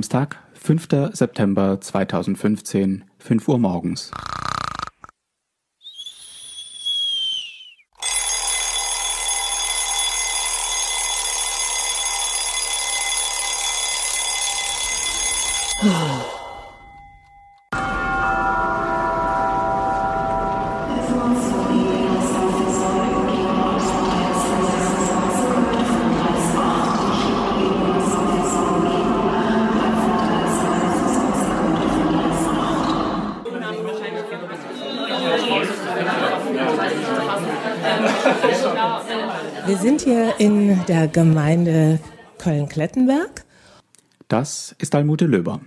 Samstag, 5. September 2015, 5 Uhr morgens. Der Gemeinde Köln-Klettenberg. Das ist Almute Löber.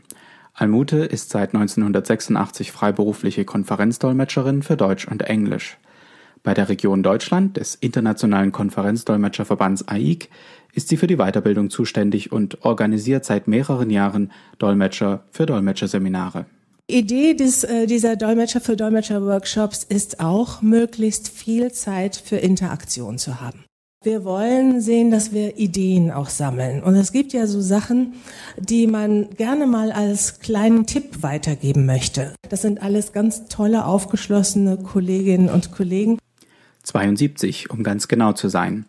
Almute ist seit 1986 freiberufliche Konferenzdolmetscherin für Deutsch und Englisch. Bei der Region Deutschland des Internationalen Konferenzdolmetscherverbands AIK ist sie für die Weiterbildung zuständig und organisiert seit mehreren Jahren Dolmetscher für Dolmetscherseminare. Idee des, äh, dieser Dolmetscher für Dolmetscher Workshops ist auch, möglichst viel Zeit für Interaktion zu haben. Wir wollen sehen, dass wir Ideen auch sammeln. Und es gibt ja so Sachen, die man gerne mal als kleinen Tipp weitergeben möchte. Das sind alles ganz tolle, aufgeschlossene Kolleginnen und Kollegen. 72, um ganz genau zu sein.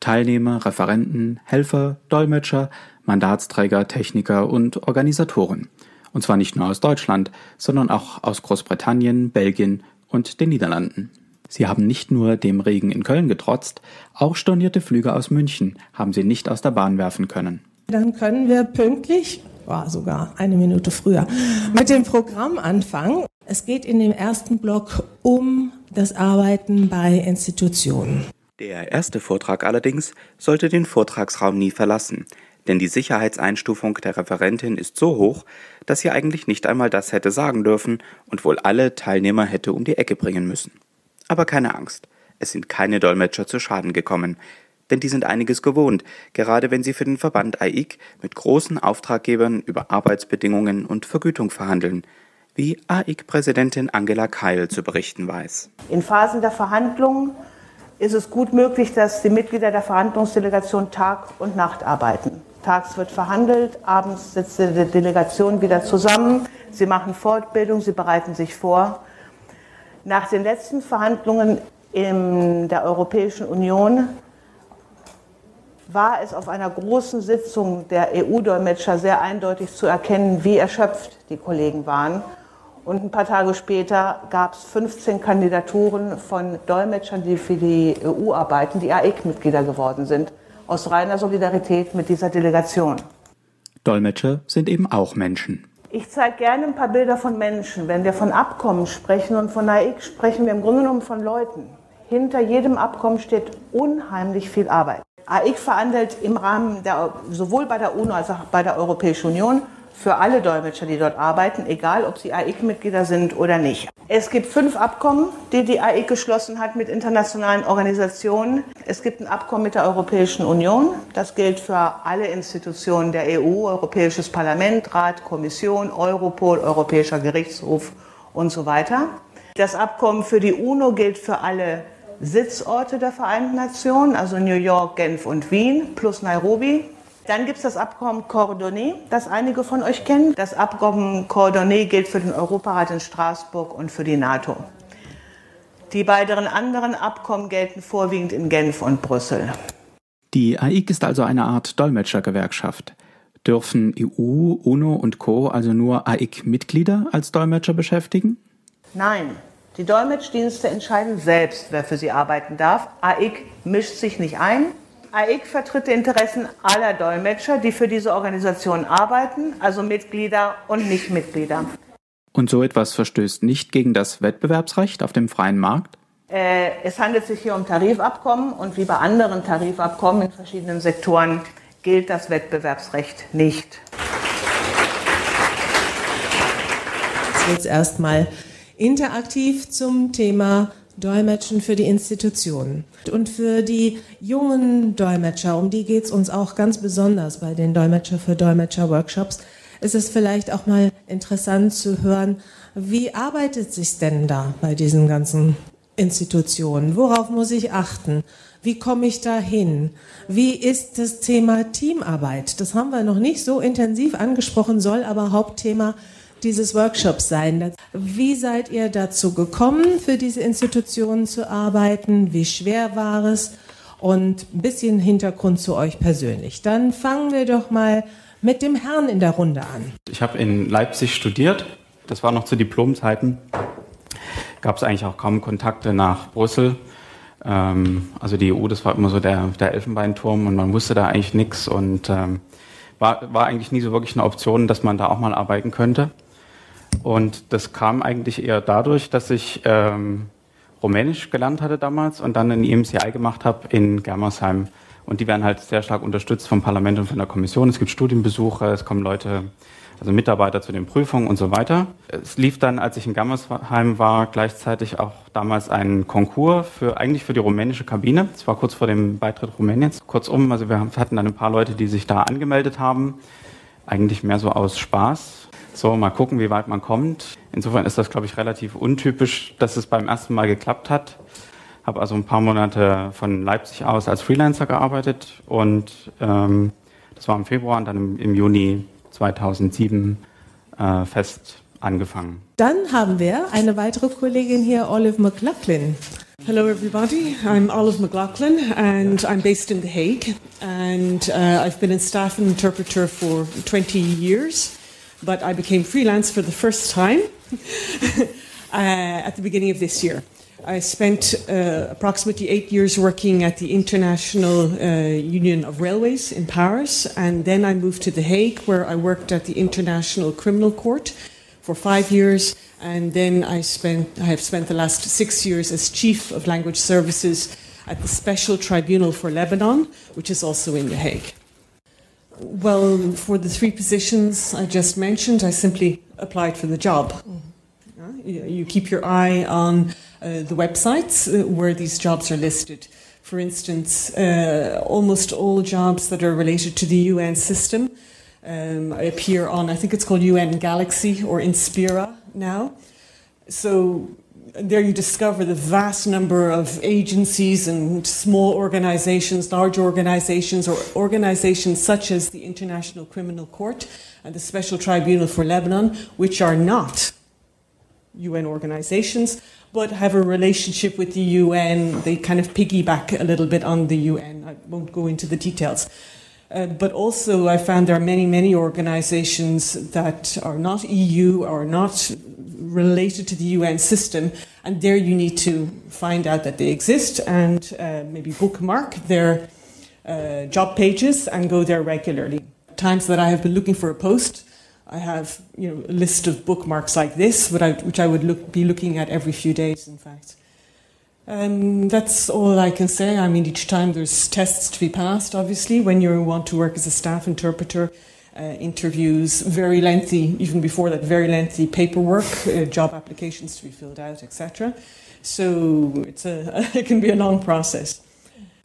Teilnehmer, Referenten, Helfer, Dolmetscher, Mandatsträger, Techniker und Organisatoren. Und zwar nicht nur aus Deutschland, sondern auch aus Großbritannien, Belgien und den Niederlanden. Sie haben nicht nur dem Regen in Köln getrotzt, auch stornierte Flüge aus München haben sie nicht aus der Bahn werfen können. Dann können wir pünktlich, war sogar eine Minute früher, mit dem Programm anfangen. Es geht in dem ersten Block um das Arbeiten bei Institutionen. Der erste Vortrag allerdings sollte den Vortragsraum nie verlassen, denn die Sicherheitseinstufung der Referentin ist so hoch, dass sie eigentlich nicht einmal das hätte sagen dürfen und wohl alle Teilnehmer hätte um die Ecke bringen müssen. Aber keine Angst, es sind keine Dolmetscher zu Schaden gekommen, denn die sind einiges gewohnt, gerade wenn sie für den Verband AIK mit großen Auftraggebern über Arbeitsbedingungen und Vergütung verhandeln, wie AIK-Präsidentin Angela Keil zu berichten weiß. In Phasen der Verhandlungen ist es gut möglich, dass die Mitglieder der Verhandlungsdelegation Tag und Nacht arbeiten. Tags wird verhandelt, abends sitzt die Delegation wieder zusammen, sie machen Fortbildung, sie bereiten sich vor. Nach den letzten Verhandlungen in der Europäischen Union war es auf einer großen Sitzung der EU-Dolmetscher sehr eindeutig zu erkennen, wie erschöpft die Kollegen waren. Und ein paar Tage später gab es 15 Kandidaturen von Dolmetschern, die für die EU arbeiten, die AEC-Mitglieder geworden sind aus reiner Solidarität mit dieser Delegation. Dolmetscher sind eben auch Menschen. Ich zeige gerne ein paar Bilder von Menschen. Wenn wir von Abkommen sprechen und von AIK sprechen wir im Grunde genommen von Leuten. Hinter jedem Abkommen steht unheimlich viel Arbeit. AIK verhandelt im Rahmen der, sowohl bei der UNO als auch bei der Europäischen Union für alle Dolmetscher, die dort arbeiten, egal ob sie AIK-Mitglieder sind oder nicht. Es gibt fünf Abkommen, die die AIK geschlossen hat mit internationalen Organisationen. Es gibt ein Abkommen mit der Europäischen Union. Das gilt für alle Institutionen der EU, Europäisches Parlament, Rat, Kommission, Europol, Europäischer Gerichtshof und so weiter. Das Abkommen für die UNO gilt für alle Sitzorte der Vereinten Nationen, also New York, Genf und Wien plus Nairobi. Dann gibt es das Abkommen Cordonnet, das einige von euch kennen. Das Abkommen Cordonnet gilt für den Europarat in Straßburg und für die NATO. Die beiden anderen Abkommen gelten vorwiegend in Genf und Brüssel. Die AIK ist also eine Art Dolmetschergewerkschaft. Dürfen EU, UNO und Co. also nur AIK-Mitglieder als Dolmetscher beschäftigen? Nein, die Dolmetschdienste entscheiden selbst, wer für sie arbeiten darf. AIK mischt sich nicht ein, AIK vertritt die Interessen aller Dolmetscher, die für diese Organisation arbeiten, also Mitglieder und Nichtmitglieder. Und so etwas verstößt nicht gegen das Wettbewerbsrecht auf dem freien Markt? Äh, es handelt sich hier um Tarifabkommen und wie bei anderen Tarifabkommen in verschiedenen Sektoren gilt das Wettbewerbsrecht nicht. Jetzt erstmal interaktiv zum Thema Dolmetschen für die Institutionen. Und für die jungen Dolmetscher, um die geht es uns auch ganz besonders bei den Dolmetscher für Dolmetscher-Workshops, ist es vielleicht auch mal interessant zu hören, wie arbeitet sich denn da bei diesen ganzen Institutionen? Worauf muss ich achten? Wie komme ich da hin? Wie ist das Thema Teamarbeit? Das haben wir noch nicht so intensiv angesprochen, soll aber Hauptthema dieses Workshops sein. Wie seid ihr dazu gekommen, für diese Institutionen zu arbeiten? Wie schwer war es? Und ein bisschen Hintergrund zu euch persönlich. Dann fangen wir doch mal mit dem Herrn in der Runde an. Ich habe in Leipzig studiert. Das war noch zu Diplomzeiten. Gab es eigentlich auch kaum Kontakte nach Brüssel. Ähm, also die EU, das war immer so der, der Elfenbeinturm und man wusste da eigentlich nichts und ähm, war, war eigentlich nie so wirklich eine Option, dass man da auch mal arbeiten könnte. Und das kam eigentlich eher dadurch, dass ich ähm, Rumänisch gelernt hatte damals und dann ein EMCI gemacht habe in Germersheim. Und die werden halt sehr stark unterstützt vom Parlament und von der Kommission. Es gibt Studienbesuche, es kommen Leute also Mitarbeiter zu den Prüfungen und so weiter. Es lief dann, als ich in Gammersheim war, gleichzeitig auch damals ein Konkurs für eigentlich für die rumänische Kabine. Das war kurz vor dem Beitritt Rumäniens. Kurzum, also wir hatten dann ein paar Leute, die sich da angemeldet haben. Eigentlich mehr so aus Spaß. So, mal gucken, wie weit man kommt. Insofern ist das, glaube ich, relativ untypisch, dass es beim ersten Mal geklappt hat. Habe also ein paar Monate von Leipzig aus als Freelancer gearbeitet und ähm, das war im Februar und dann im, im Juni 2007 äh, fest angefangen. Dann haben wir eine weitere Kollegin hier, Olive McLaughlin. Hello, everybody. I'm Olive McLaughlin, and I'm based in The Hague. And uh, I've been a staff interpreter for 20 years, but I became freelance for the first time uh, at the beginning of this year. I spent uh, approximately eight years working at the International uh, Union of Railways in Paris, and then I moved to The Hague, where I worked at the International Criminal Court for five years, and then I spent I have spent the last six years as chief of language services at the Special Tribunal for Lebanon, which is also in The Hague. Well, for the three positions I just mentioned, I simply applied for the job. Mm-hmm. You keep your eye on uh, the websites uh, where these jobs are listed. For instance, uh, almost all jobs that are related to the UN system um, appear on, I think it's called UN Galaxy or Inspira now. So there you discover the vast number of agencies and small organizations, large organizations, or organizations such as the International Criminal Court and the Special Tribunal for Lebanon, which are not UN organizations, but have a relationship with the UN. They kind of piggyback a little bit on the UN. I won't go into the details. Uh, but also, I found there are many, many organizations that are not EU or not related to the UN system, and there you need to find out that they exist and uh, maybe bookmark their uh, job pages and go there regularly. Times that I have been looking for a post, I have you know a list of bookmarks like this, I, which I would look, be looking at every few days, in fact. Um, that's all I can say. I mean, each time there's tests to be passed, obviously, when you want to work as a staff interpreter, uh, interviews, very lengthy, even before that, very lengthy paperwork, uh, job applications to be filled out, etc. So it's a, it can be a long process.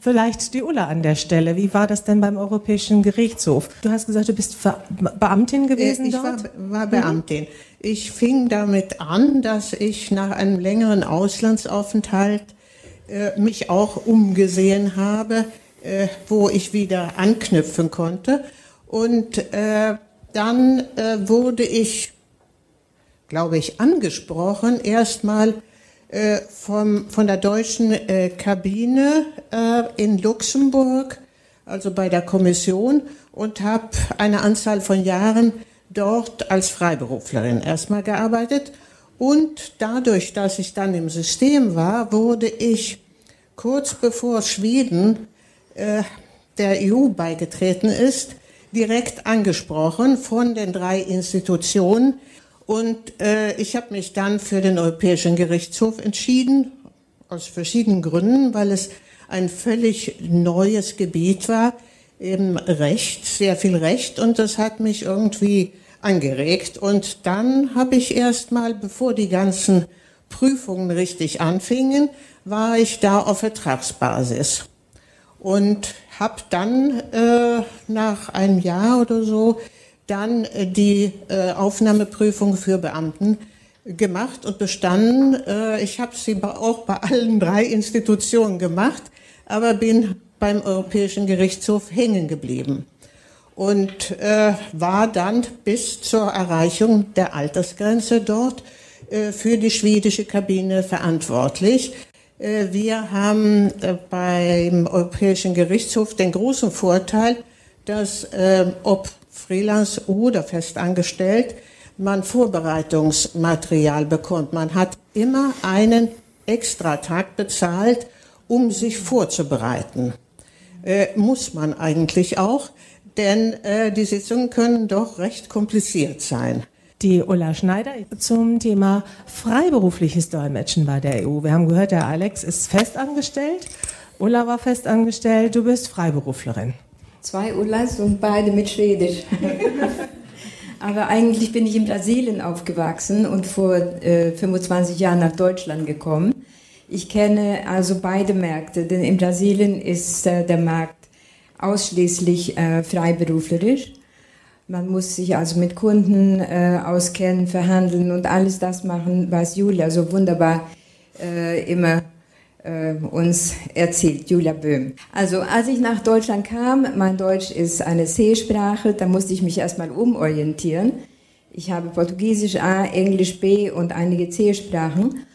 Vielleicht die Ulla an der Stelle. Wie war das denn beim Europäischen Gerichtshof? Du hast gesagt, du bist Beamtin gewesen äh, ich dort? Ich war, war Beamtin. Ich fing damit an, dass ich nach einem längeren Auslandsaufenthalt äh, mich auch umgesehen habe, äh, wo ich wieder anknüpfen konnte. Und äh, dann äh, wurde ich, glaube ich, angesprochen, erstmal äh, vom, von der deutschen äh, Kabine äh, in Luxemburg, also bei der Kommission, und habe eine Anzahl von Jahren dort als Freiberuflerin erstmal gearbeitet. Und dadurch, dass ich dann im System war, wurde ich kurz bevor Schweden äh, der EU beigetreten ist, direkt angesprochen von den drei Institutionen, und äh, ich habe mich dann für den Europäischen Gerichtshof entschieden, aus verschiedenen Gründen, weil es ein völlig neues Gebiet war, eben Recht, sehr viel Recht. Und das hat mich irgendwie angeregt. Und dann habe ich erst mal, bevor die ganzen Prüfungen richtig anfingen, war ich da auf Vertragsbasis und habe dann äh, nach einem Jahr oder so dann äh, die äh, Aufnahmeprüfung für Beamten gemacht und bestanden. Äh, ich habe sie auch bei allen drei Institutionen gemacht, aber bin beim Europäischen Gerichtshof hängen geblieben und war dann bis zur Erreichung der Altersgrenze dort für die schwedische Kabine verantwortlich. Wir haben beim Europäischen Gerichtshof den großen Vorteil, dass ob Freelance oder festangestellt man Vorbereitungsmaterial bekommt. Man hat immer einen extra Tag bezahlt, um sich vorzubereiten. Äh, muss man eigentlich auch, denn äh, die Sitzungen können doch recht kompliziert sein. Die Ulla Schneider zum Thema freiberufliches Dolmetschen bei der EU. Wir haben gehört, der Alex ist festangestellt. Ulla war festangestellt, du bist Freiberuflerin. Zwei Ullas und beide mit Schwedisch. Aber eigentlich bin ich in Brasilien aufgewachsen und vor äh, 25 Jahren nach Deutschland gekommen. Ich kenne also beide Märkte, denn in Brasilien ist äh, der Markt ausschließlich äh, freiberuflerisch. Man muss sich also mit Kunden äh, auskennen, verhandeln und alles das machen, was Julia so wunderbar äh, immer äh, uns erzählt, Julia Böhm. Also als ich nach Deutschland kam, mein Deutsch ist eine C-Sprache, da musste ich mich erstmal umorientieren. Ich habe Portugiesisch A, Englisch B und einige C-Sprachen.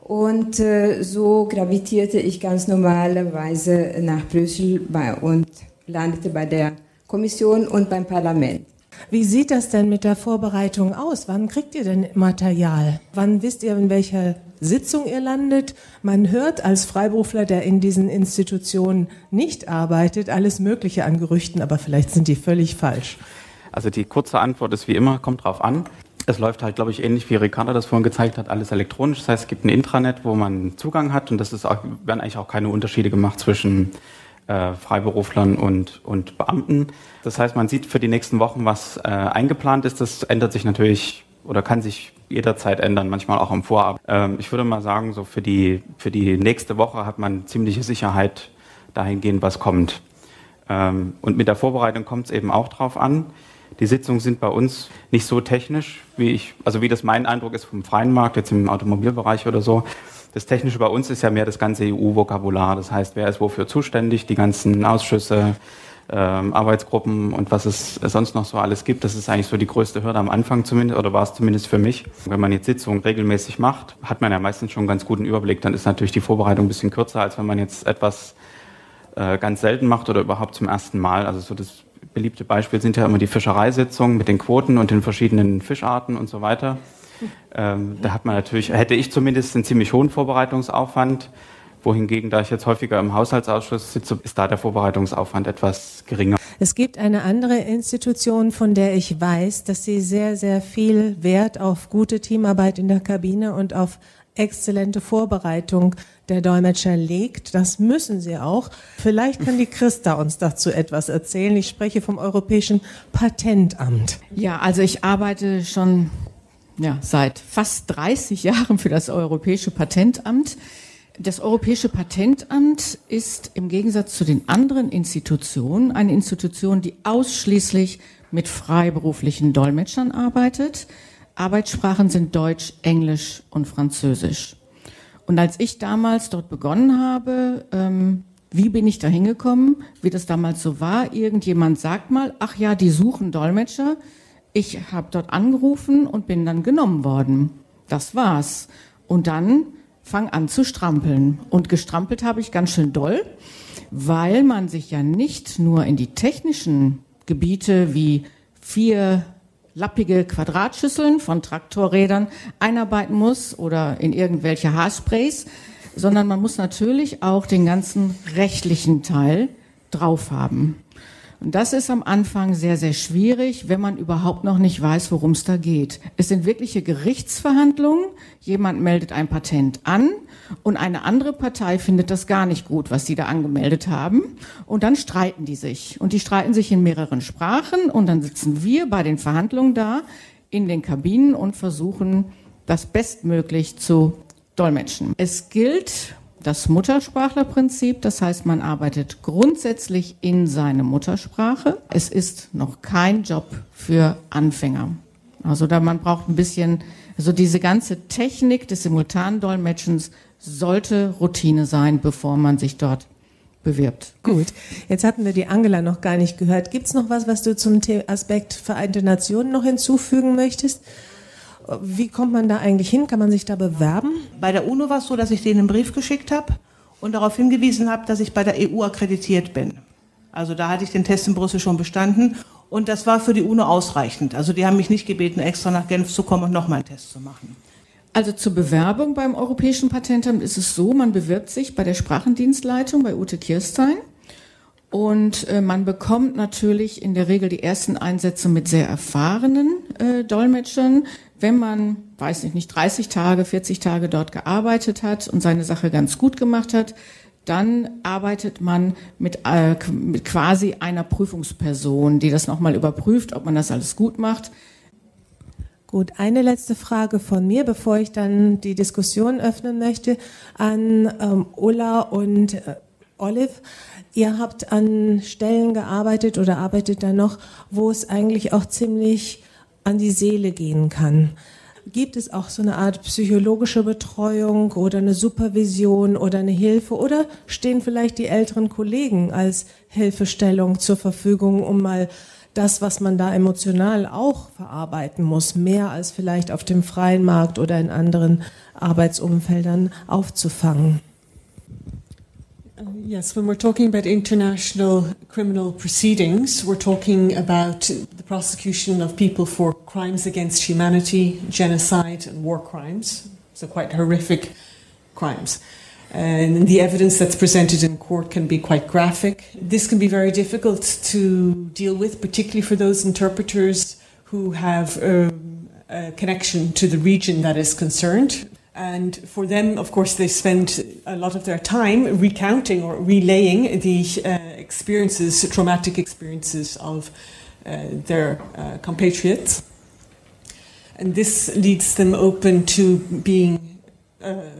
Und äh, so gravitierte ich ganz normalerweise nach Brüssel bei, und landete bei der Kommission und beim Parlament. Wie sieht das denn mit der Vorbereitung aus? Wann kriegt ihr denn Material? Wann wisst ihr, in welcher Sitzung ihr landet? Man hört als Freiberufler, der in diesen Institutionen nicht arbeitet, alles Mögliche an Gerüchten, aber vielleicht sind die völlig falsch. Also die kurze Antwort ist wie immer, kommt drauf an. Es läuft halt, glaube ich, ähnlich wie Ricardo das vorhin gezeigt hat, alles elektronisch. Das heißt, es gibt ein Intranet, wo man Zugang hat und das ist auch, werden eigentlich auch keine Unterschiede gemacht zwischen äh, Freiberuflern und, und Beamten. Das heißt, man sieht für die nächsten Wochen, was äh, eingeplant ist. Das ändert sich natürlich oder kann sich jederzeit ändern, manchmal auch am Vorabend. Ähm, ich würde mal sagen, so für die, für die nächste Woche hat man ziemliche Sicherheit dahingehend, was kommt. Ähm, und mit der Vorbereitung kommt es eben auch drauf an. Die Sitzungen sind bei uns nicht so technisch, wie ich, also wie das mein Eindruck ist vom freien Markt, jetzt im Automobilbereich oder so. Das Technische bei uns ist ja mehr das ganze EU-Vokabular. Das heißt, wer ist wofür zuständig, die ganzen Ausschüsse, ähm, Arbeitsgruppen und was es sonst noch so alles gibt. Das ist eigentlich so die größte Hürde am Anfang zumindest, oder war es zumindest für mich. Wenn man jetzt Sitzungen regelmäßig macht, hat man ja meistens schon einen ganz guten Überblick. Dann ist natürlich die Vorbereitung ein bisschen kürzer, als wenn man jetzt etwas äh, ganz selten macht oder überhaupt zum ersten Mal. Also so das beliebte Beispiel sind ja immer die Fischereisitzungen mit den Quoten und den verschiedenen Fischarten und so weiter. Ähm, da hat man natürlich, hätte ich zumindest einen ziemlich hohen Vorbereitungsaufwand. Wohingegen, da ich jetzt häufiger im Haushaltsausschuss sitze, ist da der Vorbereitungsaufwand etwas geringer. Es gibt eine andere Institution, von der ich weiß, dass sie sehr, sehr viel Wert auf gute Teamarbeit in der Kabine und auf exzellente Vorbereitung der Dolmetscher legt. Das müssen sie auch. Vielleicht kann die Christa uns dazu etwas erzählen. Ich spreche vom Europäischen Patentamt. Ja, also ich arbeite schon ja, seit fast 30 Jahren für das Europäische Patentamt. Das Europäische Patentamt ist im Gegensatz zu den anderen Institutionen eine Institution, die ausschließlich mit freiberuflichen Dolmetschern arbeitet. Arbeitssprachen sind Deutsch, Englisch und Französisch. Und als ich damals dort begonnen habe, ähm, wie bin ich da hingekommen, wie das damals so war? Irgendjemand sagt mal, ach ja, die suchen Dolmetscher. Ich habe dort angerufen und bin dann genommen worden. Das war's. Und dann fang an zu strampeln. Und gestrampelt habe ich ganz schön doll, weil man sich ja nicht nur in die technischen Gebiete wie vier lappige Quadratschüsseln von Traktorrädern einarbeiten muss oder in irgendwelche Haarsprays, sondern man muss natürlich auch den ganzen rechtlichen Teil drauf haben. Und das ist am Anfang sehr, sehr schwierig, wenn man überhaupt noch nicht weiß, worum es da geht. Es sind wirkliche Gerichtsverhandlungen. Jemand meldet ein Patent an und eine andere Partei findet das gar nicht gut, was sie da angemeldet haben. Und dann streiten die sich. Und die streiten sich in mehreren Sprachen. Und dann sitzen wir bei den Verhandlungen da in den Kabinen und versuchen, das bestmöglich zu dolmetschen. Es gilt das Muttersprachlerprinzip. Das heißt, man arbeitet grundsätzlich in seine Muttersprache. Es ist noch kein Job für Anfänger. Also da man braucht ein bisschen, also diese ganze Technik des Simultandolmetschens sollte Routine sein, bevor man sich dort bewirbt. Gut, jetzt hatten wir die Angela noch gar nicht gehört. Gibt es noch was, was du zum Aspekt Vereinte Nationen noch hinzufügen möchtest? Wie kommt man da eigentlich hin? Kann man sich da bewerben? Bei der UNO war es so, dass ich denen einen Brief geschickt habe und darauf hingewiesen habe, dass ich bei der EU akkreditiert bin. Also da hatte ich den Test in Brüssel schon bestanden und das war für die UNO ausreichend. Also die haben mich nicht gebeten, extra nach Genf zu kommen und nochmal einen Test zu machen. Also zur Bewerbung beim Europäischen Patentamt ist es so, man bewirbt sich bei der Sprachendienstleitung bei Ute Kirstein und äh, man bekommt natürlich in der Regel die ersten Einsätze mit sehr erfahrenen äh, Dolmetschern. Wenn man, weiß ich nicht, 30 Tage, 40 Tage dort gearbeitet hat und seine Sache ganz gut gemacht hat, dann arbeitet man mit, äh, mit quasi einer Prüfungsperson, die das nochmal überprüft, ob man das alles gut macht. Gut, eine letzte Frage von mir, bevor ich dann die Diskussion öffnen möchte, an ähm, Ulla und äh, Olive. Ihr habt an Stellen gearbeitet oder arbeitet da noch, wo es eigentlich auch ziemlich an die Seele gehen kann. Gibt es auch so eine Art psychologische Betreuung oder eine Supervision oder eine Hilfe oder stehen vielleicht die älteren Kollegen als Hilfestellung zur Verfügung, um mal das, was man da emotional auch verarbeiten muss, mehr als vielleicht auf dem freien Markt oder in anderen Arbeitsumfeldern aufzufangen. Uh, yes, when we're talking about international criminal proceedings, we're talking about the prosecution of people for crimes against humanity, genocide, and war crimes. So, quite horrific crimes. and the evidence that's presented in court can be quite graphic. This can be very difficult to deal with, particularly for those interpreters who have um, a connection to the region that is concerned. And for them, of course, they spend a lot of their time recounting or relaying the uh, experiences, traumatic experiences of uh, their uh, compatriots. And this leads them open to being uh,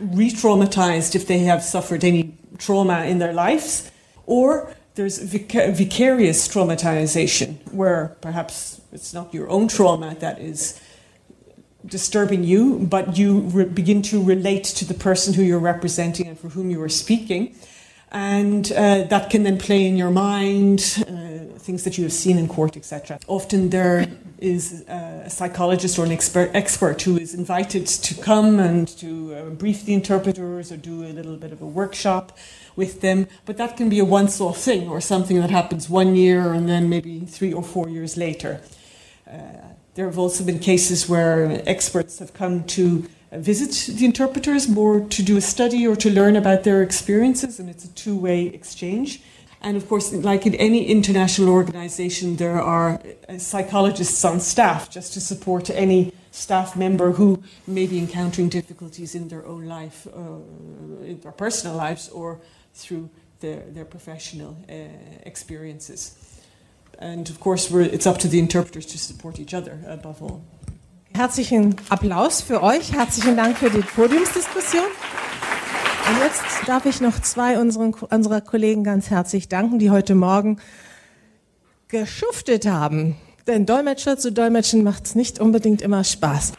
re traumatized if they have suffered any trauma in their lives, or there's vic- vicarious traumatization, where perhaps it's not your own trauma that is disturbing you, but you re- begin to relate to the person who you're representing and for whom you are speaking. And uh, that can then play in your mind, uh, things that you have seen in court, etc. Often there is a psychologist or an expert, expert who is invited to come and to uh, brief the interpreters or do a little bit of a workshop with them. But that can be a once off thing or something that happens one year and then maybe three or four years later. Uh, there have also been cases where experts have come to visit the interpreters more to do a study or to learn about their experiences, and it's a two way exchange. And of course, like in any international organization, there are uh, psychologists on staff just to support any staff member who may be encountering difficulties in their own life, uh, in their personal lives, or through their, their professional uh, experiences. And of course, it's up to the interpreters to support each other above all. Herzlichen Applaus für euch. Herzlichen Dank für die Podiumsdiskussion. Und jetzt darf ich noch zwei unseren, unserer Kollegen ganz herzlich danken, die heute Morgen geschuftet haben. Denn Dolmetscher zu Dolmetschen macht es nicht unbedingt immer Spaß.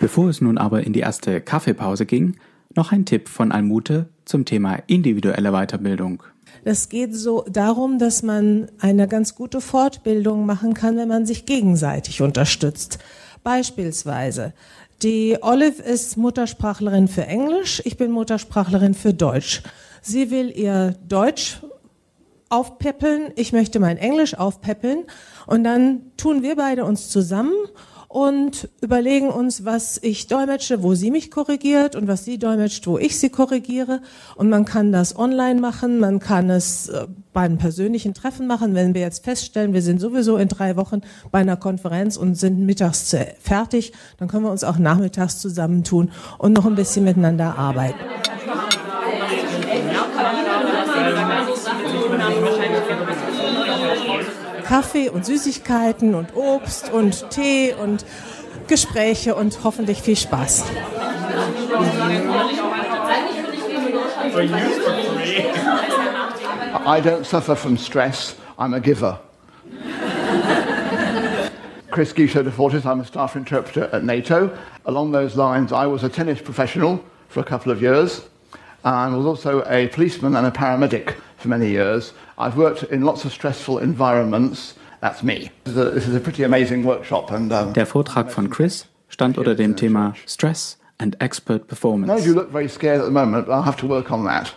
Bevor es nun aber in die erste Kaffeepause ging, noch ein Tipp von Almute zum Thema individuelle Weiterbildung. Es geht so darum, dass man eine ganz gute Fortbildung machen kann, wenn man sich gegenseitig unterstützt. Beispielsweise die Olive ist Muttersprachlerin für Englisch, ich bin Muttersprachlerin für Deutsch. Sie will ihr Deutsch aufpäppeln, ich möchte mein Englisch aufpäppeln und dann tun wir beide uns zusammen und überlegen uns, was ich dolmetsche, wo sie mich korrigiert und was sie dolmetscht, wo ich sie korrigiere. Und man kann das online machen, man kann es äh, bei einem persönlichen Treffen machen. Wenn wir jetzt feststellen, wir sind sowieso in drei Wochen bei einer Konferenz und sind mittags fertig, dann können wir uns auch nachmittags zusammentun und noch ein bisschen miteinander arbeiten. Kaffee und Süßigkeiten und Obst und Tee und Gespräche und hoffentlich viel Spaß. I don't suffer from stress. I'm a giver. Chris Guichot de Fortis. I'm a staff interpreter at NATO. Along those lines, I was a tennis professional for a couple of years. and was also a policeman and a paramedic for many years. I've worked in lots of stressful environments. That's me. This is a, this is a pretty amazing workshop. And, um, Der Vortrag von Chris stand unter dem Thema Stress and Expert Performance. Performance. you look very scared at the moment, but I'll have to work on that.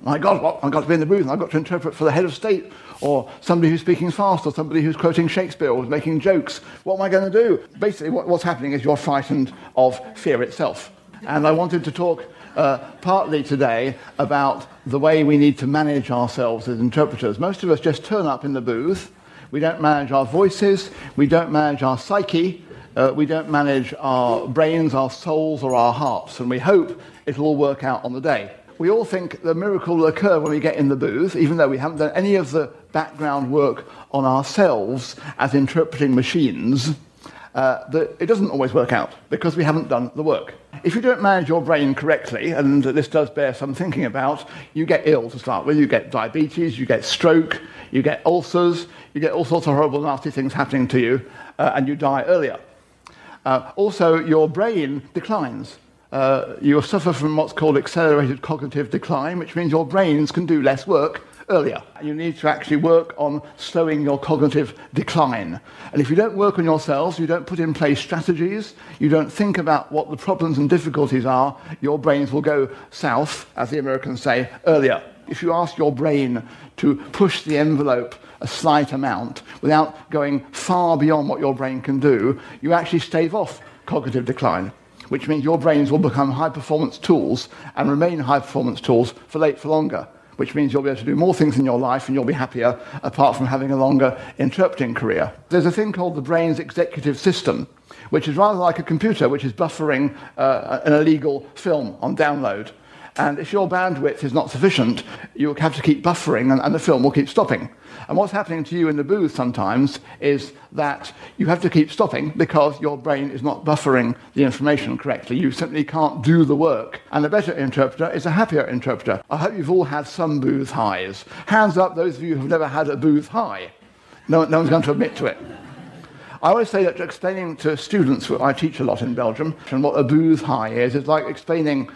My God, what, I've got to be in the booth and I've got to interpret for the head of state or somebody who's speaking fast or somebody who's quoting Shakespeare or making jokes. What am I going to do? Basically, what, what's happening is you're frightened of fear itself. And I wanted to talk uh, partly today about the way we need to manage ourselves as interpreters. Most of us just turn up in the booth. We don't manage our voices. We don't manage our psyche. Uh, we don't manage our brains, our souls, or our hearts. And we hope it'll all work out on the day. We all think the miracle will occur when we get in the booth, even though we haven't done any of the background work on ourselves as interpreting machines. Uh, that it doesn't always work out because we haven't done the work. If you don't manage your brain correctly, and this does bear some thinking about, you get ill to start with. You get diabetes, you get stroke, you get ulcers, you get all sorts of horrible, nasty things happening to you, uh, and you die earlier. Uh, also, your brain declines. Uh, you suffer from what's called accelerated cognitive decline, which means your brains can do less work earlier. You need to actually work on slowing your cognitive decline. And if you don't work on yourselves, you don't put in place strategies, you don't think about what the problems and difficulties are, your brains will go south, as the Americans say, earlier. If you ask your brain to push the envelope a slight amount without going far beyond what your brain can do, you actually stave off cognitive decline, which means your brains will become high performance tools and remain high performance tools for late for longer, which means you'll be able to do more things in your life and you'll be happier apart from having a longer interpreting career. There's a thing called the brain's executive system, which is rather like a computer which is buffering uh, an illegal film on download. And if your bandwidth is not sufficient, you'll have to keep buffering and, and the film will keep stopping. And what's happening to you in the booth sometimes is that you have to keep stopping because your brain is not buffering the information correctly. You simply can't do the work. And a better interpreter is a happier interpreter. I hope you've all had some booth highs. Hands up, those of you who've never had a booth high. No, no one's going to admit to it. I always say that explaining to students, I teach a lot in Belgium, and what a booth high is, is like explaining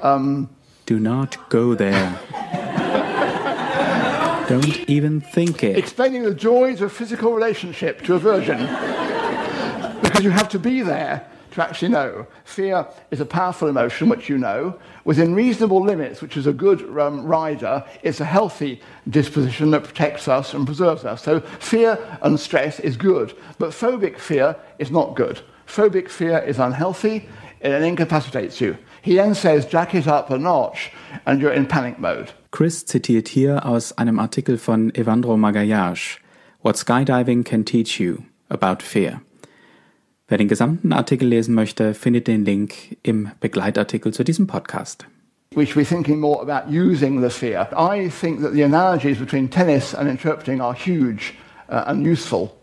um, Do not go there. Don't even think it. explaining the joys of physical relationship to a virgin. because you have to be there to actually know. Fear is a powerful emotion, which you know. Within reasonable limits, which is a good um, rider, it's a healthy disposition that protects us and preserves us. So fear and stress is good, but phobic fear is not good. Phobic fear is unhealthy and it incapacitates you. He then says, jack it up a notch, and you're in panic mode. Chris zitiert hier aus einem Artikel von Evandro Magallanes, What Skydiving Can Teach You About Fear. Wer den gesamten Artikel lesen möchte, findet den Link im Begleitartikel zu diesem Podcast. We should be thinking more about using the fear. I think that the analogies between tennis and interpreting are huge uh, and useful,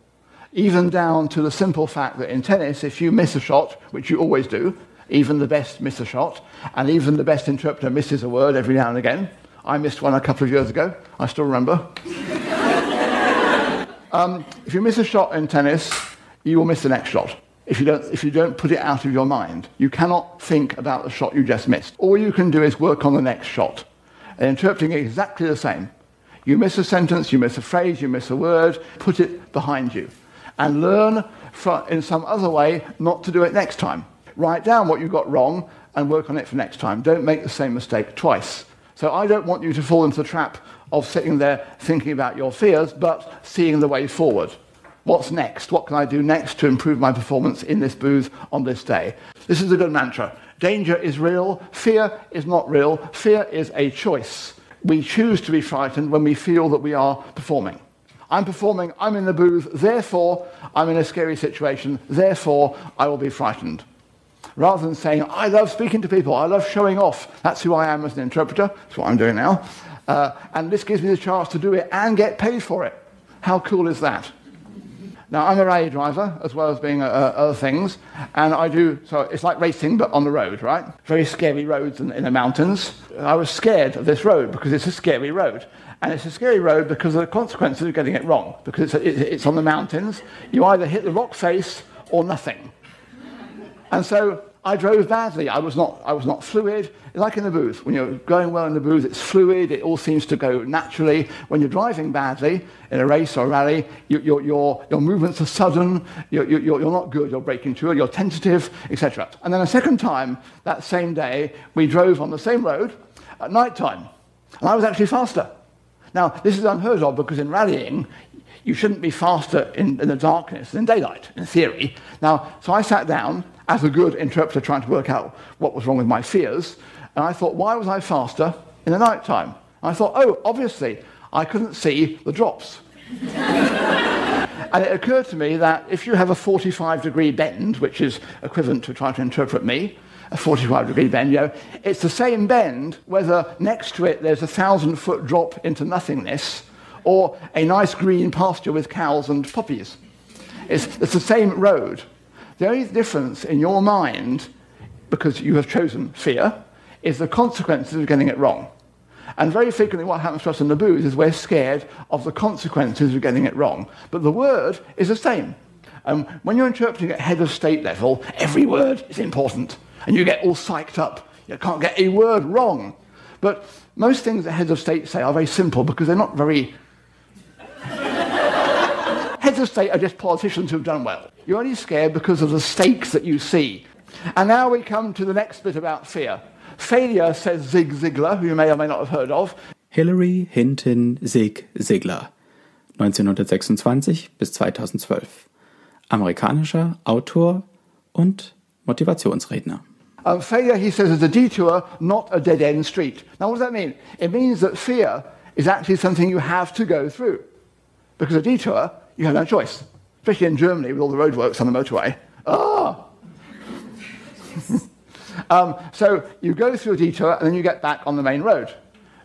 even down to the simple fact that in tennis, if you miss a shot, which you always do, even the best miss a shot, and even the best interpreter misses a word every now and again. I missed one a couple of years ago, I still remember. Um, if you miss a shot in tennis, you will miss the next shot. If you, don't, if you don't put it out of your mind, you cannot think about the shot you just missed. All you can do is work on the next shot. And interpreting is exactly the same. You miss a sentence, you miss a phrase, you miss a word, put it behind you. And learn in some other way not to do it next time. Write down what you got wrong and work on it for next time. Don't make the same mistake twice. So I don't want you to fall into the trap of sitting there thinking about your fears, but seeing the way forward. What's next? What can I do next to improve my performance in this booth on this day? This is a good mantra. Danger is real, fear is not real, fear is a choice. We choose to be frightened when we feel that we are performing. I'm performing, I'm in the booth, therefore I'm in a scary situation, therefore I will be frightened. Rather than saying, I love speaking to people, I love showing off, that's who I am as an interpreter, that's what I'm doing now, uh, and this gives me the chance to do it and get paid for it. How cool is that? Now, I'm a rally driver as well as being uh, uh, other things, and I do, so it's like racing but on the road, right? Very scary roads in, in the mountains. I was scared of this road because it's a scary road. And it's a scary road because of the consequences of getting it wrong, because it's, it's on the mountains. You either hit the rock face or nothing. And so I drove badly. I was not, I was not fluid. Like in the booth, when you're going well in the booth, it's fluid. It all seems to go naturally. When you're driving badly in a race or rally, you, your, your, your movements are sudden. You're, you're, you're not good. You're breaking through. You're tentative, etc. And then a second time that same day, we drove on the same road at night time. And I was actually faster. Now, this is unheard of because in rallying, you shouldn't be faster in, in the darkness than daylight, in theory. Now, so I sat down as a good interpreter trying to work out what was wrong with my fears. And I thought, why was I faster in the night time? I thought, oh, obviously, I couldn't see the drops. and it occurred to me that if you have a 45 degree bend, which is equivalent to trying to interpret me, a 45 degree bend, you know, it's the same bend whether next to it there's a thousand foot drop into nothingness or a nice green pasture with cows and poppies. It's, it's the same road. The only difference in your mind, because you have chosen fear, is the consequences of getting it wrong. And very frequently, what happens to us in the booth is we're scared of the consequences of getting it wrong. But the word is the same. Um, when you're interpreting at head of state level, every word is important. And you get all psyched up. You can't get a word wrong. But most things that heads of state say are very simple because they're not very. Heads of state are just politicians who've done well. You're only scared because of the stakes that you see. And now we come to the next bit about fear. Failure, says Zig Ziglar, who you may or may not have heard of. Hillary Hinton Zig Ziglar, 1926 bis 2012. Amerikanischer Autor und Motivationsredner. Um, failure, he says, is a detour, not a dead end street. Now, what does that mean? It means that fear is actually something you have to go through. Because a detour, you have no choice especially in Germany with all the roadworks on the motorway. Ah! um, so you go through a detour and then you get back on the main road.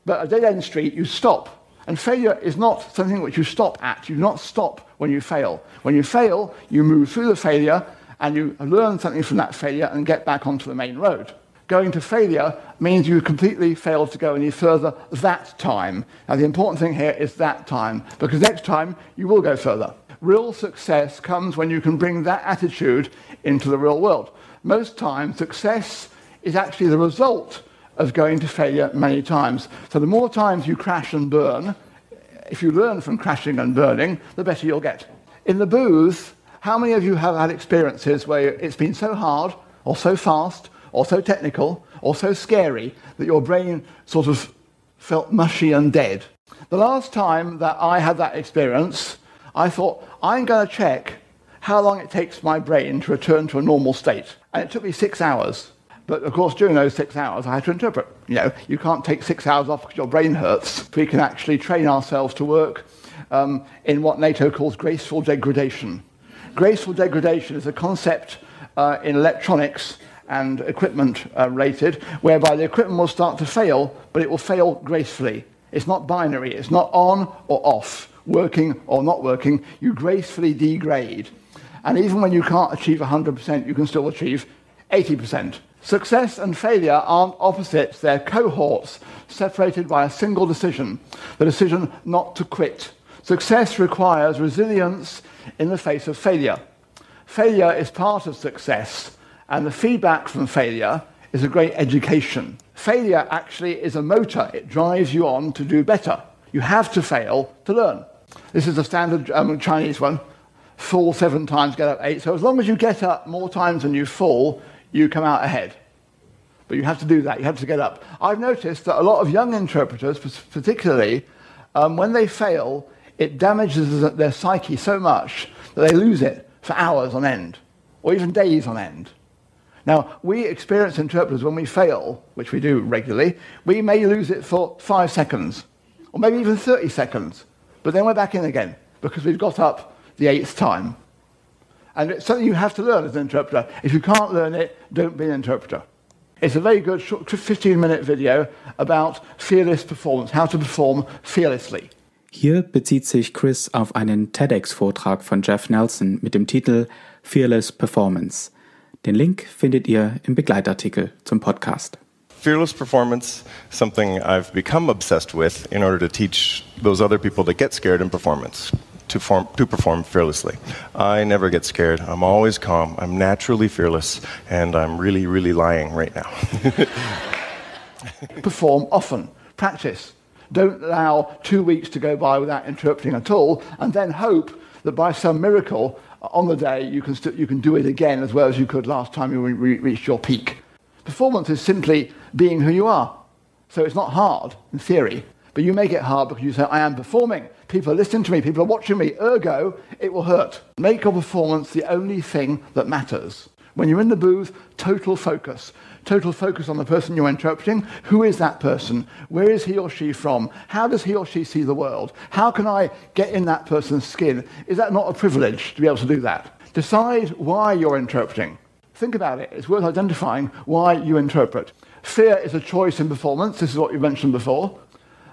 But a dead end street, you stop. And failure is not something which you stop at. You do not stop when you fail. When you fail, you move through the failure and you learn something from that failure and get back onto the main road. Going to failure means you completely failed to go any further that time. Now, the important thing here is that time, because next time you will go further. Real success comes when you can bring that attitude into the real world. Most times, success is actually the result of going to failure many times. So the more times you crash and burn, if you learn from crashing and burning, the better you'll get. In the booth, how many of you have had experiences where it's been so hard, or so fast, or so technical, or so scary that your brain sort of felt mushy and dead? The last time that I had that experience, I thought, I'm going to check how long it takes my brain to return to a normal state. And it took me six hours. But of course, during those six hours, I had to interpret. You know, you can't take six hours off because your brain hurts. We can actually train ourselves to work um, in what NATO calls graceful degradation. Graceful degradation is a concept uh, in electronics and equipment uh, rated, whereby the equipment will start to fail, but it will fail gracefully. It's not binary, it's not on or off working or not working, you gracefully degrade. And even when you can't achieve 100%, you can still achieve 80%. Success and failure aren't opposites, they're cohorts separated by a single decision the decision not to quit. Success requires resilience in the face of failure. Failure is part of success, and the feedback from failure is a great education. Failure actually is a motor, it drives you on to do better. You have to fail to learn. This is a standard Chinese one. Fall seven times, get up eight. So as long as you get up more times than you fall, you come out ahead. But you have to do that. You have to get up. I've noticed that a lot of young interpreters, particularly, um, when they fail, it damages their psyche so much that they lose it for hours on end, or even days on end. Now, we experienced interpreters, when we fail, which we do regularly, we may lose it for five seconds, or maybe even 30 seconds. But then we're back in again because we've got up the eighth time. And it's something you have to learn as an interpreter. If you can't learn it, don't be an interpreter. It's a very good 15 minute video about fearless performance, how to perform fearlessly. Hier bezieht sich Chris auf einen TEDx-Vortrag von Jeff Nelson mit dem Titel Fearless Performance. Den Link findet ihr im Begleitartikel zum Podcast. Fearless performance, something I've become obsessed with in order to teach those other people that get scared in performance to, form, to perform fearlessly. I never get scared. I'm always calm. I'm naturally fearless, and I'm really, really lying right now. Perform often. Practice. Don't allow two weeks to go by without interrupting at all, and then hope that by some miracle uh, on the day you can, you can do it again as well as you could last time you re- reached your peak. Performance is simply being who you are. So it's not hard in theory, but you make it hard because you say, I am performing. People are listening to me, people are watching me, ergo, it will hurt. Make your performance the only thing that matters. When you're in the booth, total focus. Total focus on the person you're interpreting. Who is that person? Where is he or she from? How does he or she see the world? How can I get in that person's skin? Is that not a privilege to be able to do that? Decide why you're interpreting. Think about it. It's worth identifying why you interpret. Fear is a choice in performance. This is what you mentioned before.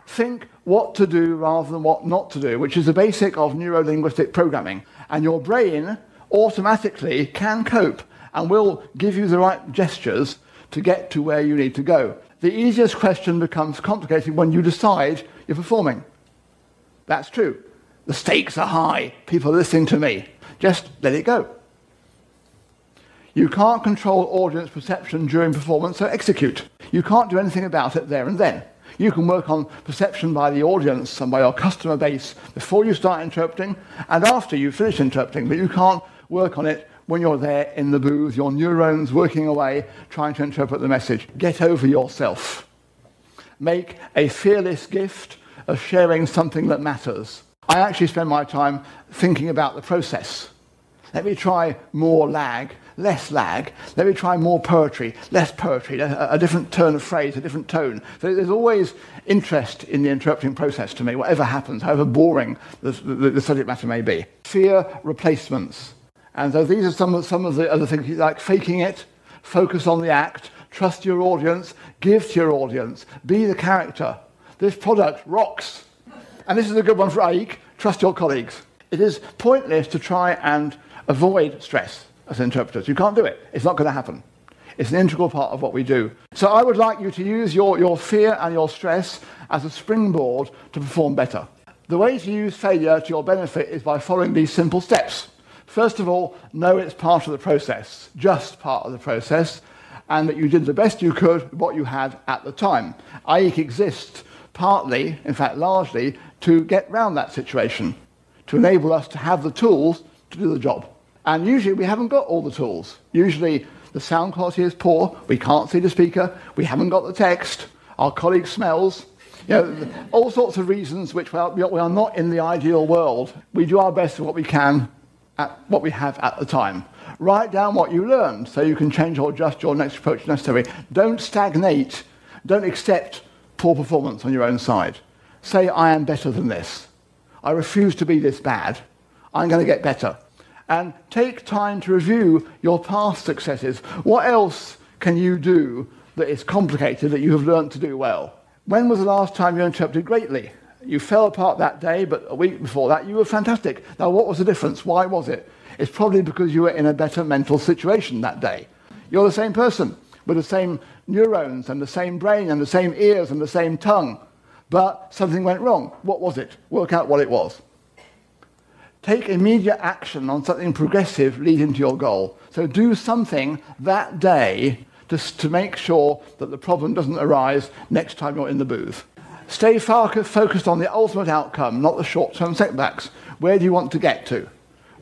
Think what to do rather than what not to do, which is the basic of neuro-linguistic programming. And your brain automatically can cope and will give you the right gestures to get to where you need to go. The easiest question becomes complicated when you decide you're performing. That's true. The stakes are high. People are listening to me. Just let it go. You can't control audience perception during performance, so execute. You can't do anything about it there and then. You can work on perception by the audience and by your customer base before you start interpreting and after you finish interpreting, but you can't work on it when you're there in the booth, your neurons working away, trying to interpret the message. Get over yourself. Make a fearless gift of sharing something that matters. I actually spend my time thinking about the process. Let me try more lag, less lag. Let me try more poetry, less poetry, a, a, different turn of phrase, a different tone. So there's always interest in the interpreting process to me, whatever happens, however boring the, the, the subject matter may be. Fear replacements. And so these are some of, some of the other things, like faking it, focus on the act, trust your audience, give to your audience, be the character. This product rocks. And this is a good one for Aik trust your colleagues. It is pointless to try and avoid stress as interpreters. You can't do it. It's not going to happen. It's an integral part of what we do. So I would like you to use your, your fear and your stress as a springboard to perform better. The way to use failure to your benefit is by following these simple steps. First of all, know it's part of the process, just part of the process, and that you did the best you could with what you had at the time. AIC exists partly, in fact largely, to get round that situation, to enable us to have the tools to do the job. And usually we haven't got all the tools. Usually the sound quality is poor, we can't see the speaker, we haven't got the text, our colleague smells. You know, all sorts of reasons which we are, we are not in the ideal world. We do our best with what we can at what we have at the time. Write down what you learned so you can change or adjust your next approach necessary. Don't stagnate. Don't accept poor performance on your own side. Say, I am better than this. I refuse to be this bad. I'm going to get better. And take time to review your past successes. What else can you do that is complicated that you have learned to do well? When was the last time you interpreted greatly? You fell apart that day, but a week before that, you were fantastic. Now, what was the difference? Why was it? It's probably because you were in a better mental situation that day. You're the same person with the same neurons and the same brain and the same ears and the same tongue, but something went wrong. What was it? Work out what it was. Take immediate action on something progressive leading to your goal. So do something that day just to make sure that the problem doesn't arise next time you're in the booth. Stay focused on the ultimate outcome, not the short term setbacks. Where do you want to get to?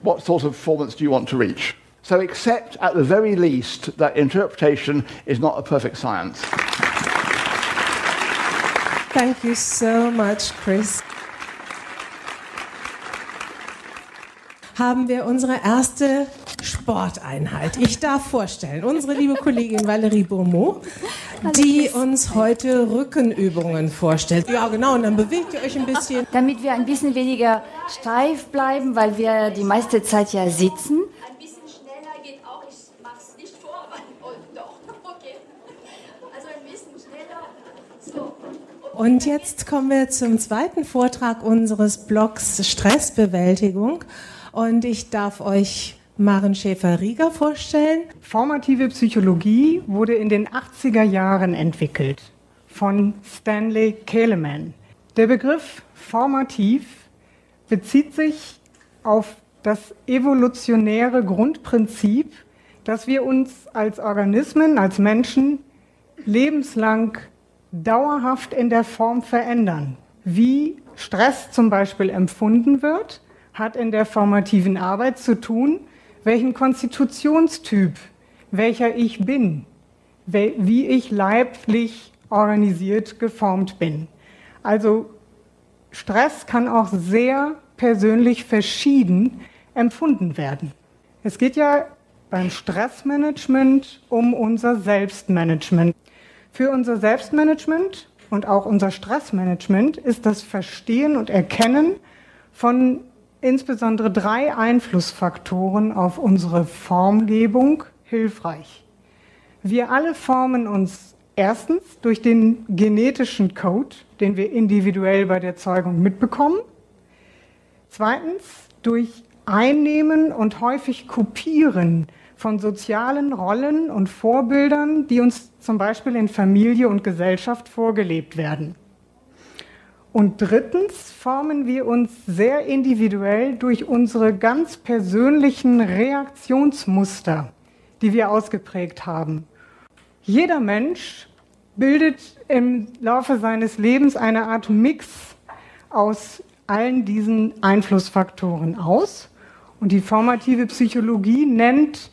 What sort of performance do you want to reach? So accept at the very least that interpretation is not a perfect science. Thank you so much, Chris. Haben wir unsere erste Sporteinheit. Ich darf vorstellen, unsere liebe Kollegin Valerie Beaumont, die uns heute Rückenübungen vorstellt. Ja, genau, und dann bewegt ihr euch ein bisschen. Damit wir ein bisschen weniger steif bleiben, weil wir die meiste Zeit ja sitzen. auch. Ich mache es nicht vor, aber oh, doch, okay. Also ein bisschen schneller. So. Und jetzt kommen wir zum zweiten Vortrag unseres Blogs Stressbewältigung. Und ich darf euch Maren Schäfer-Rieger vorstellen. Formative Psychologie wurde in den 80er Jahren entwickelt von Stanley Kahleman. Der Begriff formativ bezieht sich auf das evolutionäre Grundprinzip, dass wir uns als Organismen, als Menschen lebenslang dauerhaft in der Form verändern. Wie Stress zum Beispiel empfunden wird, hat in der formativen Arbeit zu tun, welchen Konstitutionstyp, welcher ich bin, wie ich leiblich organisiert geformt bin. Also Stress kann auch sehr persönlich verschieden empfunden werden. Es geht ja beim Stressmanagement um unser Selbstmanagement. Für unser Selbstmanagement und auch unser Stressmanagement ist das Verstehen und Erkennen von insbesondere drei Einflussfaktoren auf unsere Formgebung hilfreich. Wir alle formen uns erstens durch den genetischen Code, den wir individuell bei der Zeugung mitbekommen. Zweitens durch Einnehmen und häufig Kopieren von sozialen Rollen und Vorbildern, die uns zum Beispiel in Familie und Gesellschaft vorgelebt werden. Und drittens formen wir uns sehr individuell durch unsere ganz persönlichen Reaktionsmuster, die wir ausgeprägt haben. Jeder Mensch bildet im Laufe seines Lebens eine Art Mix aus allen diesen Einflussfaktoren aus. Und die formative Psychologie nennt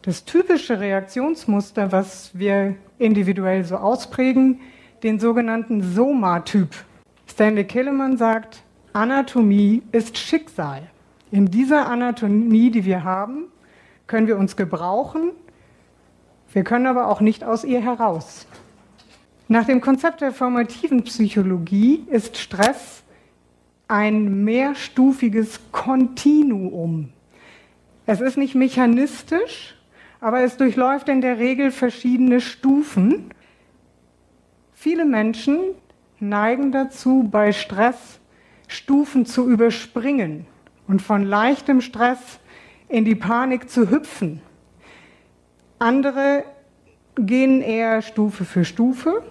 das typische Reaktionsmuster, was wir individuell so ausprägen, den sogenannten Soma-Typ. Stanley Killeman sagt, Anatomie ist Schicksal. In dieser Anatomie, die wir haben, können wir uns gebrauchen, wir können aber auch nicht aus ihr heraus. Nach dem Konzept der formativen Psychologie ist Stress ein mehrstufiges Kontinuum. Es ist nicht mechanistisch, aber es durchläuft in der Regel verschiedene Stufen. Viele Menschen neigen dazu, bei Stress Stufen zu überspringen und von leichtem Stress in die Panik zu hüpfen. Andere gehen eher Stufe für Stufe.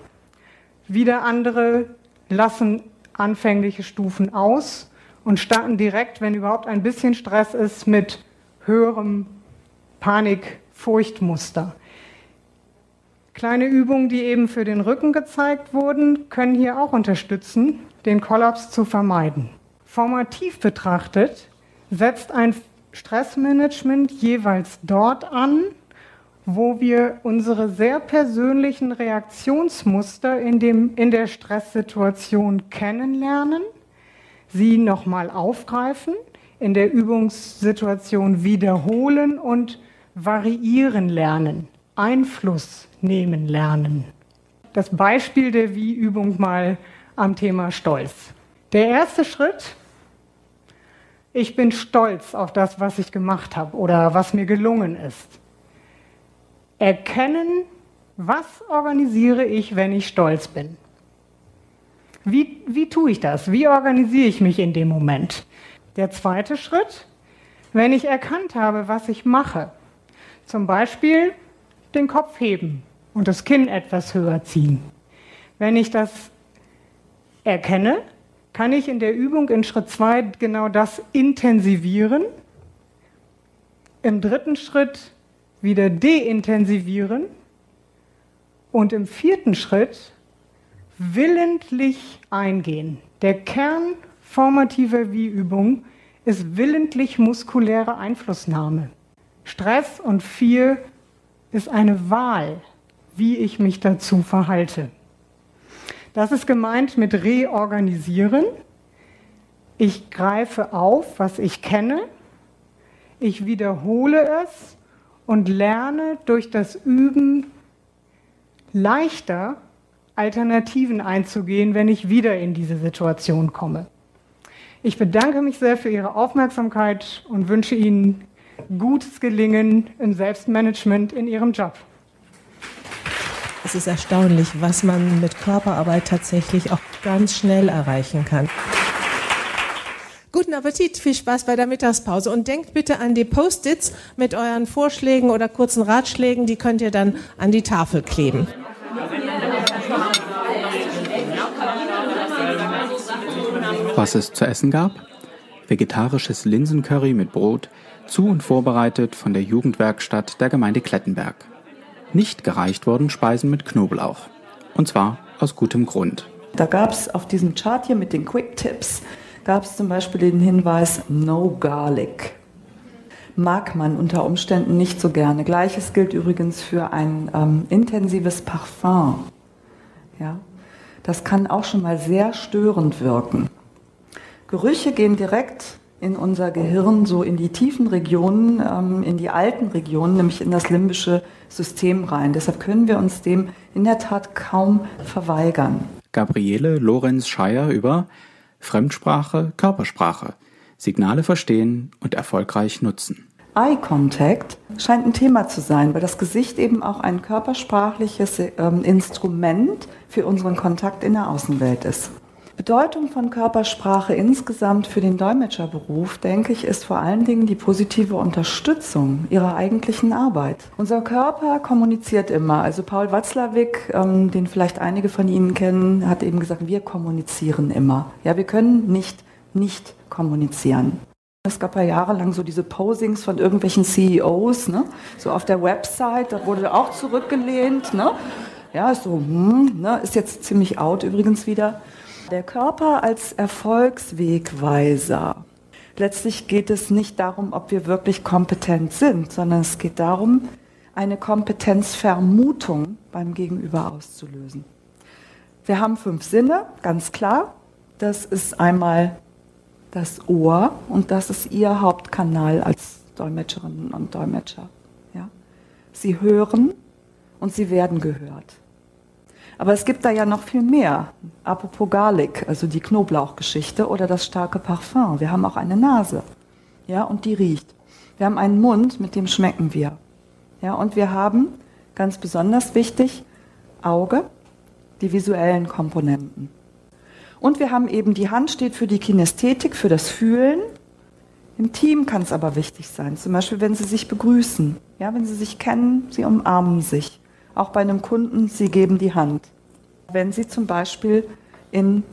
Wieder andere lassen anfängliche Stufen aus und starten direkt, wenn überhaupt ein bisschen Stress ist, mit höherem Panik, Furchtmuster. Kleine Übungen, die eben für den Rücken gezeigt wurden, können hier auch unterstützen, den Kollaps zu vermeiden. Formativ betrachtet setzt ein Stressmanagement jeweils dort an, wo wir unsere sehr persönlichen Reaktionsmuster in, dem, in der Stresssituation kennenlernen, sie nochmal aufgreifen, in der Übungssituation wiederholen und variieren lernen, Einfluss nehmen lernen. Das Beispiel der Wie-Übung mal am Thema Stolz. Der erste Schritt, ich bin stolz auf das, was ich gemacht habe oder was mir gelungen ist. Erkennen, was organisiere ich, wenn ich stolz bin. Wie, wie tue ich das? Wie organisiere ich mich in dem Moment? Der zweite Schritt, wenn ich erkannt habe, was ich mache, zum Beispiel den Kopf heben und das Kinn etwas höher ziehen. Wenn ich das erkenne, kann ich in der Übung in Schritt 2 genau das intensivieren. Im dritten Schritt wieder deintensivieren und im vierten Schritt willentlich eingehen. Der Kern formativer Wie-Übung ist willentlich muskuläre Einflussnahme. Stress und Fear ist eine Wahl, wie ich mich dazu verhalte. Das ist gemeint mit reorganisieren. Ich greife auf, was ich kenne. Ich wiederhole es und lerne durch das Üben leichter Alternativen einzugehen, wenn ich wieder in diese Situation komme. Ich bedanke mich sehr für Ihre Aufmerksamkeit und wünsche Ihnen gutes Gelingen im Selbstmanagement in ihrem Job. Es ist erstaunlich, was man mit Körperarbeit tatsächlich auch ganz schnell erreichen kann. Guten Appetit, viel Spaß bei der Mittagspause und denkt bitte an die Post-its mit euren Vorschlägen oder kurzen Ratschlägen, die könnt ihr dann an die Tafel kleben. Was es zu essen gab? Vegetarisches Linsencurry mit Brot, zu und vorbereitet von der Jugendwerkstatt der Gemeinde Klettenberg. Nicht gereicht wurden Speisen mit Knoblauch. Und zwar aus gutem Grund. Da gab es auf diesem Chart hier mit den Quick Tips, gab es zum Beispiel den Hinweis No Garlic. Mag man unter Umständen nicht so gerne. Gleiches gilt übrigens für ein ähm, intensives Parfum. Ja? Das kann auch schon mal sehr störend wirken. Gerüche gehen direkt in unser Gehirn, so in die tiefen Regionen, ähm, in die alten Regionen, nämlich in das limbische System rein. Deshalb können wir uns dem in der Tat kaum verweigern. Gabriele Lorenz Scheier über Fremdsprache, Körpersprache, Signale verstehen und erfolgreich nutzen. Eye Contact scheint ein Thema zu sein, weil das Gesicht eben auch ein körpersprachliches ähm, Instrument für unseren Kontakt in der Außenwelt ist. Bedeutung von Körpersprache insgesamt für den Dolmetscherberuf, denke ich, ist vor allen Dingen die positive Unterstützung ihrer eigentlichen Arbeit. Unser Körper kommuniziert immer. Also Paul Watzlawick, ähm, den vielleicht einige von Ihnen kennen, hat eben gesagt, wir kommunizieren immer. Ja, wir können nicht nicht kommunizieren. Es gab ja jahrelang so diese Posings von irgendwelchen CEOs, ne? so auf der Website, da wurde auch zurückgelehnt. Ne? Ja, ist so, hm, ne? ist jetzt ziemlich out übrigens wieder. Der Körper als Erfolgswegweiser. Letztlich geht es nicht darum, ob wir wirklich kompetent sind, sondern es geht darum, eine Kompetenzvermutung beim Gegenüber auszulösen. Wir haben fünf Sinne, ganz klar. Das ist einmal das Ohr und das ist Ihr Hauptkanal als Dolmetscherinnen und Dolmetscher. Ja? Sie hören und Sie werden gehört. Aber es gibt da ja noch viel mehr. Apropos Garlic, also die Knoblauchgeschichte oder das starke Parfum. Wir haben auch eine Nase. Ja, und die riecht. Wir haben einen Mund, mit dem schmecken wir. Ja, und wir haben, ganz besonders wichtig, Auge, die visuellen Komponenten. Und wir haben eben, die Hand steht für die Kinästhetik, für das Fühlen. Im Team kann es aber wichtig sein. Zum Beispiel, wenn Sie sich begrüßen. Ja, wenn Sie sich kennen, Sie umarmen sich. Auch bei einem Kunden, Sie geben die Hand. Wenn Sie zum Beispiel in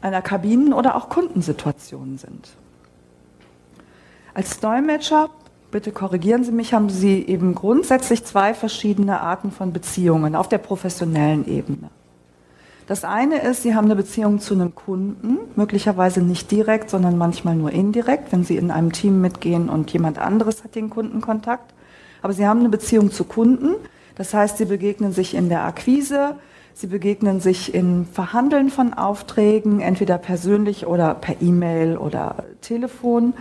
einer Kabinen- oder auch Kundensituation sind. Als Dolmetscher, bitte korrigieren Sie mich, haben Sie eben grundsätzlich zwei verschiedene Arten von Beziehungen auf der professionellen Ebene. Das eine ist, Sie haben eine Beziehung zu einem Kunden, möglicherweise nicht direkt, sondern manchmal nur indirekt, wenn Sie in einem Team mitgehen und jemand anderes hat den Kundenkontakt. Aber Sie haben eine Beziehung zu Kunden. Das heißt, Sie begegnen sich in der Akquise, Sie begegnen sich im Verhandeln von Aufträgen, entweder persönlich oder per E-Mail oder Telefon.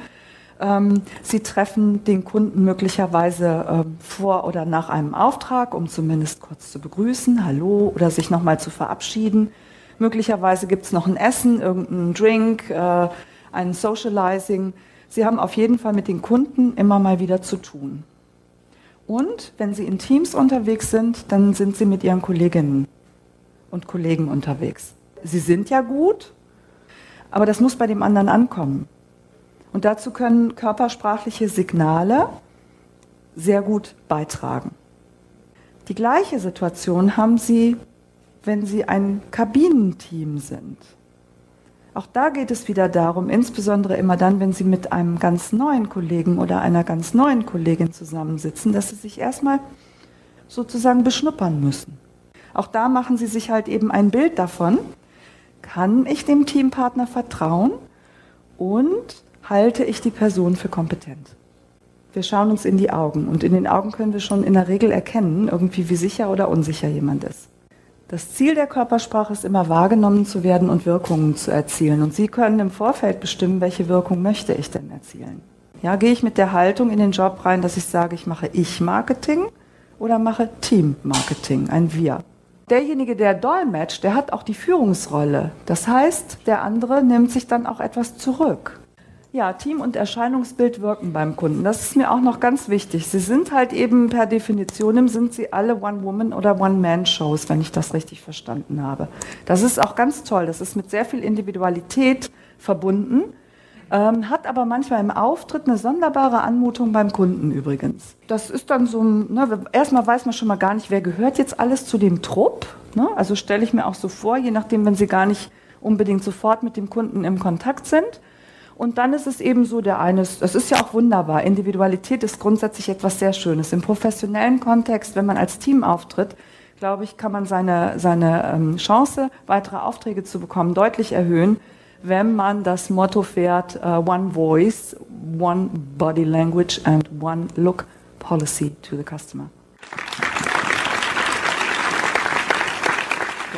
Ähm, Sie treffen den Kunden möglicherweise ähm, vor oder nach einem Auftrag, um zumindest kurz zu begrüßen, hallo oder sich nochmal zu verabschieden. Möglicherweise gibt es noch ein Essen, irgendeinen Drink, äh, ein Socializing. Sie haben auf jeden Fall mit den Kunden immer mal wieder zu tun. Und wenn Sie in Teams unterwegs sind, dann sind Sie mit Ihren Kolleginnen und Kollegen unterwegs. Sie sind ja gut, aber das muss bei dem anderen ankommen. Und dazu können körpersprachliche Signale sehr gut beitragen. Die gleiche Situation haben Sie, wenn Sie ein Kabinenteam sind. Auch da geht es wieder darum, insbesondere immer dann, wenn Sie mit einem ganz neuen Kollegen oder einer ganz neuen Kollegin zusammensitzen, dass Sie sich erstmal sozusagen beschnuppern müssen. Auch da machen Sie sich halt eben ein Bild davon, kann ich dem Teampartner vertrauen und halte ich die Person für kompetent. Wir schauen uns in die Augen und in den Augen können wir schon in der Regel erkennen, irgendwie wie sicher oder unsicher jemand ist. Das Ziel der Körpersprache ist immer wahrgenommen zu werden und Wirkungen zu erzielen. Und Sie können im Vorfeld bestimmen, welche Wirkung möchte ich denn erzielen. Ja, gehe ich mit der Haltung in den Job rein, dass ich sage, ich mache Ich-Marketing oder mache Team-Marketing, ein Wir. Derjenige, der dolmetscht, der hat auch die Führungsrolle. Das heißt, der andere nimmt sich dann auch etwas zurück. Ja, Team und Erscheinungsbild wirken beim Kunden. Das ist mir auch noch ganz wichtig. Sie sind halt eben per Definition, sind sie alle One-Woman- oder One-Man-Shows, wenn ich das richtig verstanden habe. Das ist auch ganz toll. Das ist mit sehr viel Individualität verbunden, ähm, hat aber manchmal im Auftritt eine sonderbare Anmutung beim Kunden übrigens. Das ist dann so ne, erstmal weiß man schon mal gar nicht, wer gehört jetzt alles zu dem Trupp. Ne? Also stelle ich mir auch so vor, je nachdem, wenn Sie gar nicht unbedingt sofort mit dem Kunden im Kontakt sind und dann ist es eben so, der eine, das ist ja auch wunderbar. Individualität ist grundsätzlich etwas sehr Schönes. Im professionellen Kontext, wenn man als Team auftritt, glaube ich, kann man seine, seine ähm, Chance, weitere Aufträge zu bekommen, deutlich erhöhen, wenn man das Motto fährt, uh, One Voice, One Body Language and One Look Policy to the Customer.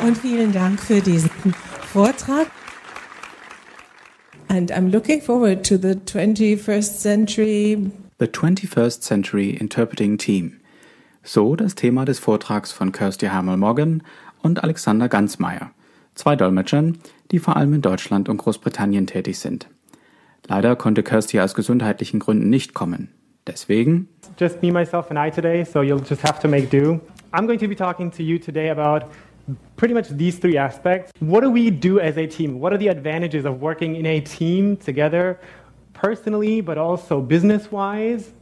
Und vielen Dank für diesen Vortrag. And I'm looking forward to the 21st century. The 21st Century Interpreting Team. So das Thema des Vortrags von Kirsty Hamel-Morgan und Alexander Gansmeier, zwei Dolmetschern, die vor allem in Deutschland und Großbritannien tätig sind. Leider konnte Kirsty aus gesundheitlichen Gründen nicht kommen. Deswegen Just me, myself and I today, so you'll just have to make do. I'm going to be talking to you today about pretty much these three aspects. What do we do as a team? What are the advantages of working in a team together, personally, but also business wise?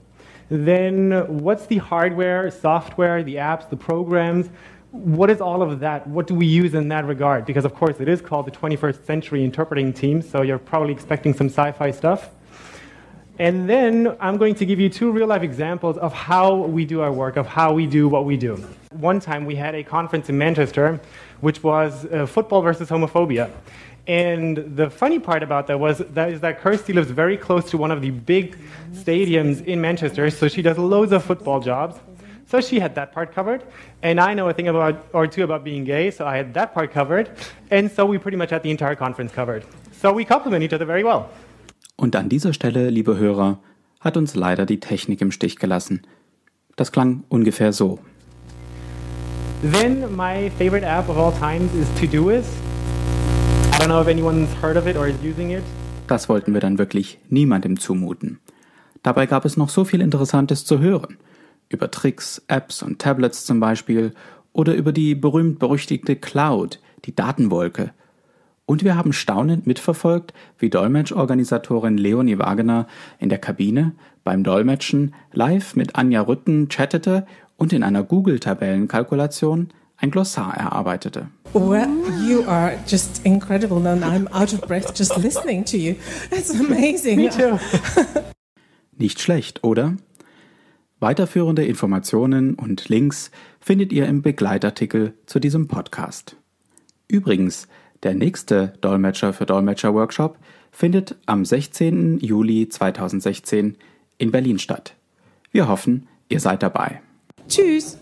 Then, what's the hardware, software, the apps, the programs? What is all of that? What do we use in that regard? Because, of course, it is called the 21st Century Interpreting Team, so you're probably expecting some sci fi stuff. And then I'm going to give you two real life examples of how we do our work, of how we do what we do. One time we had a conference in Manchester, which was uh, football versus homophobia. And the funny part about that was that is that Kirsty lives very close to one of the big stadiums in Manchester, so she does loads of football jobs. So she had that part covered, and I know a thing about or two about being gay, so I had that part covered, and so we pretty much had the entire conference covered. So we complement each other very well. Und an dieser Stelle, liebe Hörer, hat uns leider die Technik im Stich gelassen. Das klang ungefähr so. Then my favorite app of all times is Todoist. I don't know if anyone's heard of it or is using it. Das wollten wir dann wirklich niemandem zumuten. Dabei gab es noch so viel Interessantes zu hören. Über Tricks, Apps und Tablets zum Beispiel oder über die berühmt-berüchtigte Cloud, die Datenwolke. Und wir haben staunend mitverfolgt, wie Dolmetschorganisatorin Leonie Wagener in der Kabine beim Dolmetschen live mit Anja Rütten chattete und in einer Google-Tabellenkalkulation ein Glossar erarbeitete. Well, you are just incredible, and I'm out of breath just listening to you. That's amazing. Me too. Nicht schlecht, oder? Weiterführende Informationen und Links findet ihr im Begleitartikel zu diesem Podcast. Übrigens, der nächste Dolmetscher für Dolmetscher Workshop findet am 16. Juli 2016 in Berlin statt. Wir hoffen, ihr seid dabei. Tschüss!